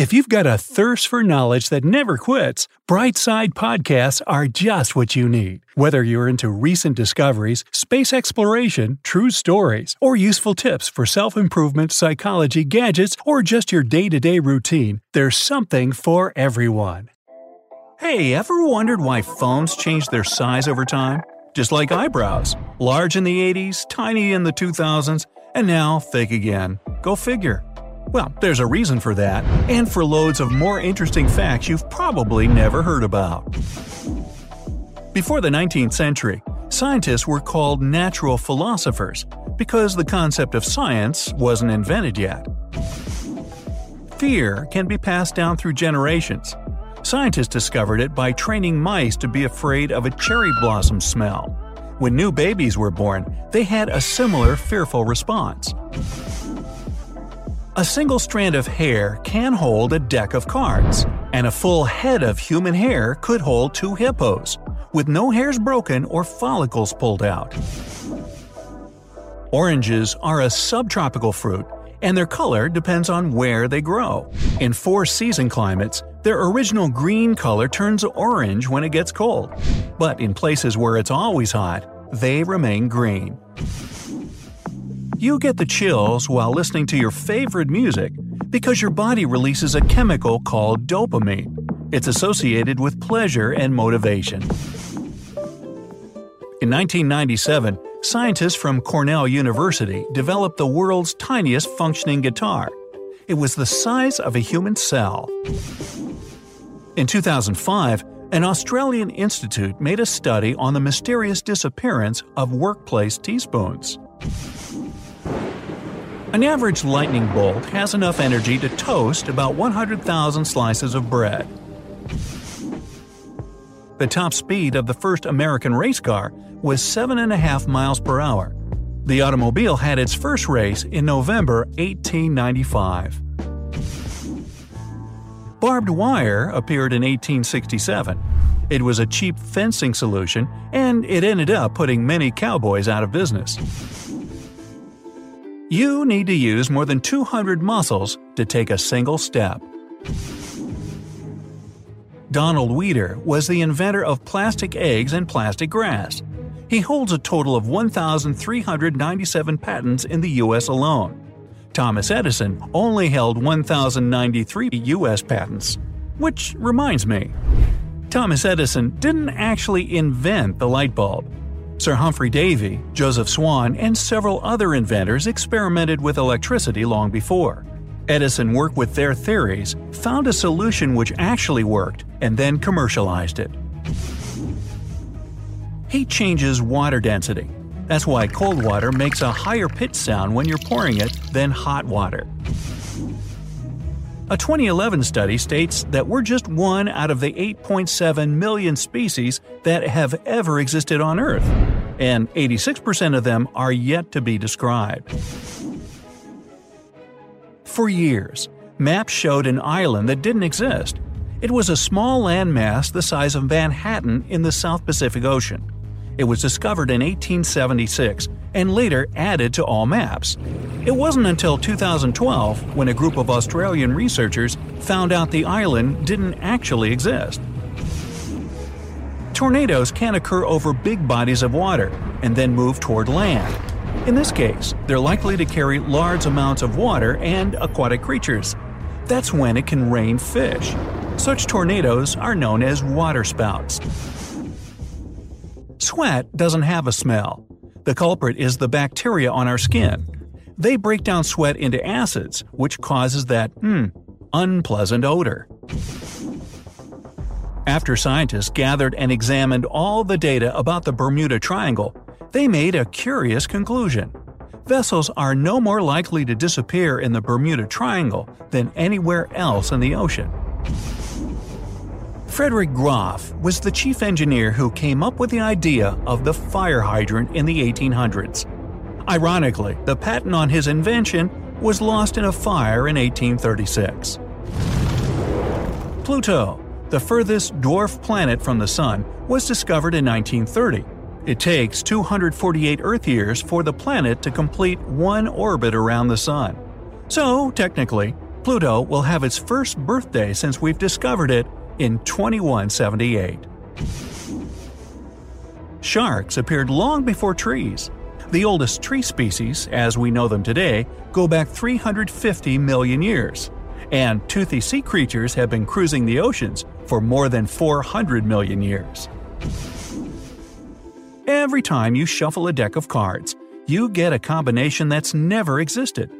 If you've got a thirst for knowledge that never quits, Brightside Podcasts are just what you need. Whether you're into recent discoveries, space exploration, true stories, or useful tips for self improvement, psychology, gadgets, or just your day to day routine, there's something for everyone. Hey, ever wondered why phones change their size over time? Just like eyebrows. Large in the 80s, tiny in the 2000s, and now fake again. Go figure. Well, there's a reason for that, and for loads of more interesting facts you've probably never heard about. Before the 19th century, scientists were called natural philosophers because the concept of science wasn't invented yet. Fear can be passed down through generations. Scientists discovered it by training mice to be afraid of a cherry blossom smell. When new babies were born, they had a similar fearful response. A single strand of hair can hold a deck of cards, and a full head of human hair could hold two hippos, with no hairs broken or follicles pulled out. Oranges are a subtropical fruit, and their color depends on where they grow. In four season climates, their original green color turns orange when it gets cold, but in places where it's always hot, they remain green. You get the chills while listening to your favorite music because your body releases a chemical called dopamine. It's associated with pleasure and motivation. In 1997, scientists from Cornell University developed the world's tiniest functioning guitar. It was the size of a human cell. In 2005, an Australian institute made a study on the mysterious disappearance of workplace teaspoons. An average lightning bolt has enough energy to toast about 100,000 slices of bread. The top speed of the first American race car was 7.5 miles per hour. The automobile had its first race in November 1895. Barbed wire appeared in 1867. It was a cheap fencing solution, and it ended up putting many cowboys out of business. You need to use more than 200 muscles to take a single step. Donald Weder was the inventor of plastic eggs and plastic grass. He holds a total of 1,397 patents in the US alone. Thomas Edison only held 1,093 US patents. Which reminds me, Thomas Edison didn't actually invent the light bulb. Sir Humphrey Davy, Joseph Swan, and several other inventors experimented with electricity long before. Edison worked with their theories, found a solution which actually worked, and then commercialized it. Heat changes water density. That's why cold water makes a higher pitch sound when you're pouring it than hot water. A 2011 study states that we're just one out of the 8.7 million species that have ever existed on Earth, and 86% of them are yet to be described. For years, maps showed an island that didn't exist. It was a small landmass the size of Manhattan in the South Pacific Ocean. It was discovered in 1876 and later added to all maps. It wasn't until 2012 when a group of Australian researchers found out the island didn't actually exist. Tornadoes can occur over big bodies of water and then move toward land. In this case, they're likely to carry large amounts of water and aquatic creatures. That's when it can rain fish. Such tornadoes are known as waterspouts. Sweat doesn't have a smell. The culprit is the bacteria on our skin. They break down sweat into acids, which causes that, hmm, unpleasant odor. After scientists gathered and examined all the data about the Bermuda Triangle, they made a curious conclusion. vessels are no more likely to disappear in the Bermuda Triangle than anywhere else in the ocean. Frederick Graff was the chief engineer who came up with the idea of the fire hydrant in the 1800s. Ironically, the patent on his invention was lost in a fire in 1836. Pluto, the furthest dwarf planet from the Sun, was discovered in 1930. It takes 248 Earth years for the planet to complete one orbit around the Sun. So, technically, Pluto will have its first birthday since we've discovered it in 2178. Sharks appeared long before trees. The oldest tree species, as we know them today, go back 350 million years, and toothy sea creatures have been cruising the oceans for more than 400 million years. Every time you shuffle a deck of cards, you get a combination that's never existed.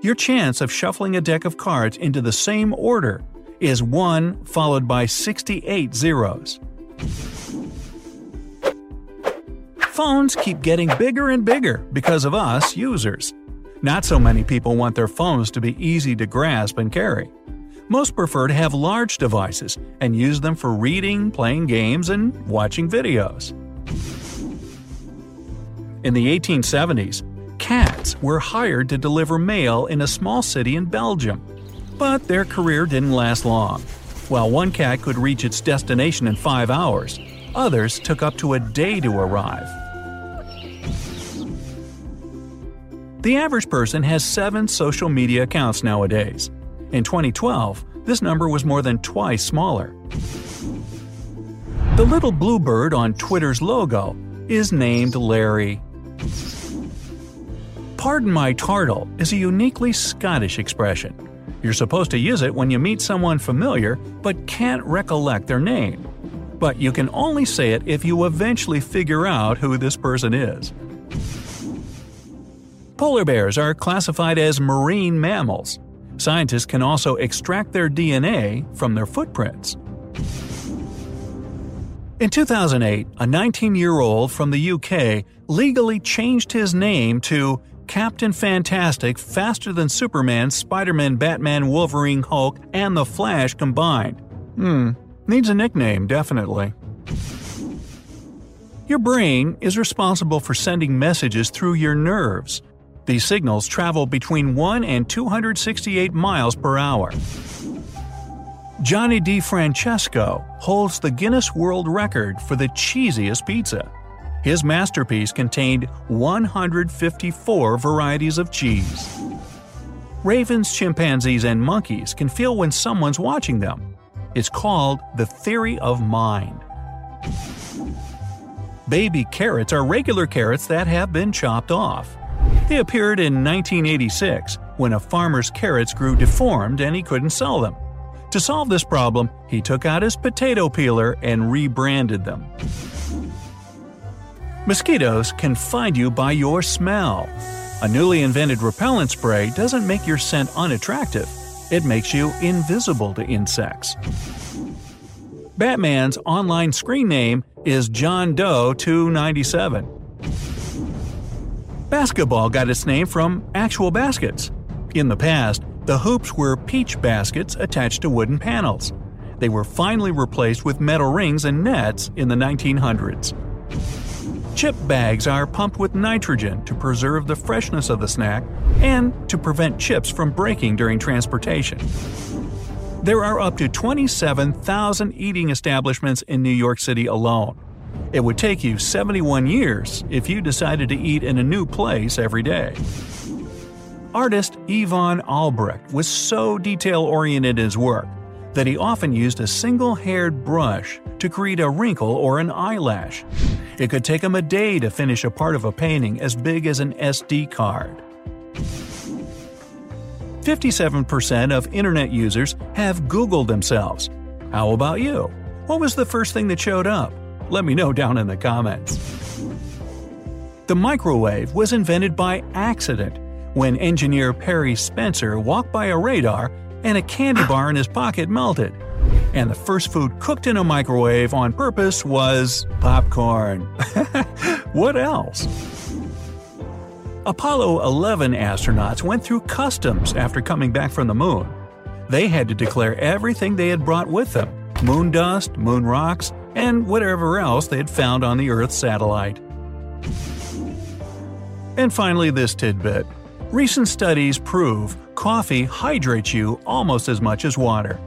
Your chance of shuffling a deck of cards into the same order is 1 followed by 68 zeros. Phones keep getting bigger and bigger because of us users. Not so many people want their phones to be easy to grasp and carry. Most prefer to have large devices and use them for reading, playing games, and watching videos. In the 1870s, cats were hired to deliver mail in a small city in Belgium. But their career didn't last long. While one cat could reach its destination in five hours, others took up to a day to arrive. The average person has seven social media accounts nowadays. In 2012, this number was more than twice smaller. The little blue bird on Twitter's logo is named Larry. Pardon my tartle is a uniquely Scottish expression. You're supposed to use it when you meet someone familiar but can't recollect their name. But you can only say it if you eventually figure out who this person is. Polar bears are classified as marine mammals. Scientists can also extract their DNA from their footprints. In 2008, a 19 year old from the UK legally changed his name to Captain Fantastic faster than Superman, Spider Man, Batman, Wolverine, Hulk, and The Flash combined. Hmm, needs a nickname, definitely. Your brain is responsible for sending messages through your nerves. These signals travel between 1 and 268 miles per hour. Johnny Di Francesco holds the Guinness World Record for the cheesiest pizza. His masterpiece contained 154 varieties of cheese. Ravens, chimpanzees, and monkeys can feel when someone's watching them. It's called the theory of mind. Baby carrots are regular carrots that have been chopped off. They appeared in 1986 when a farmer's carrots grew deformed and he couldn't sell them. To solve this problem, he took out his potato peeler and rebranded them. Mosquitoes can find you by your smell. A newly invented repellent spray doesn't make your scent unattractive, it makes you invisible to insects. Batman's online screen name is John Doe 297. Basketball got its name from actual baskets. In the past, the hoops were peach baskets attached to wooden panels. They were finally replaced with metal rings and nets in the 1900s. Chip bags are pumped with nitrogen to preserve the freshness of the snack and to prevent chips from breaking during transportation. There are up to 27,000 eating establishments in New York City alone. It would take you 71 years if you decided to eat in a new place every day. Artist Yvonne Albrecht was so detail oriented in his work that he often used a single haired brush to create a wrinkle or an eyelash. It could take him a day to finish a part of a painting as big as an SD card. 57% of internet users have Googled themselves. How about you? What was the first thing that showed up? Let me know down in the comments. The microwave was invented by accident when engineer Percy Spencer walked by a radar and a candy bar in his pocket melted. And the first food cooked in a microwave on purpose was popcorn. what else? Apollo 11 astronauts went through customs after coming back from the moon. They had to declare everything they had brought with them moon dust, moon rocks, and whatever else they had found on the Earth satellite. And finally, this tidbit. Recent studies prove coffee hydrates you almost as much as water.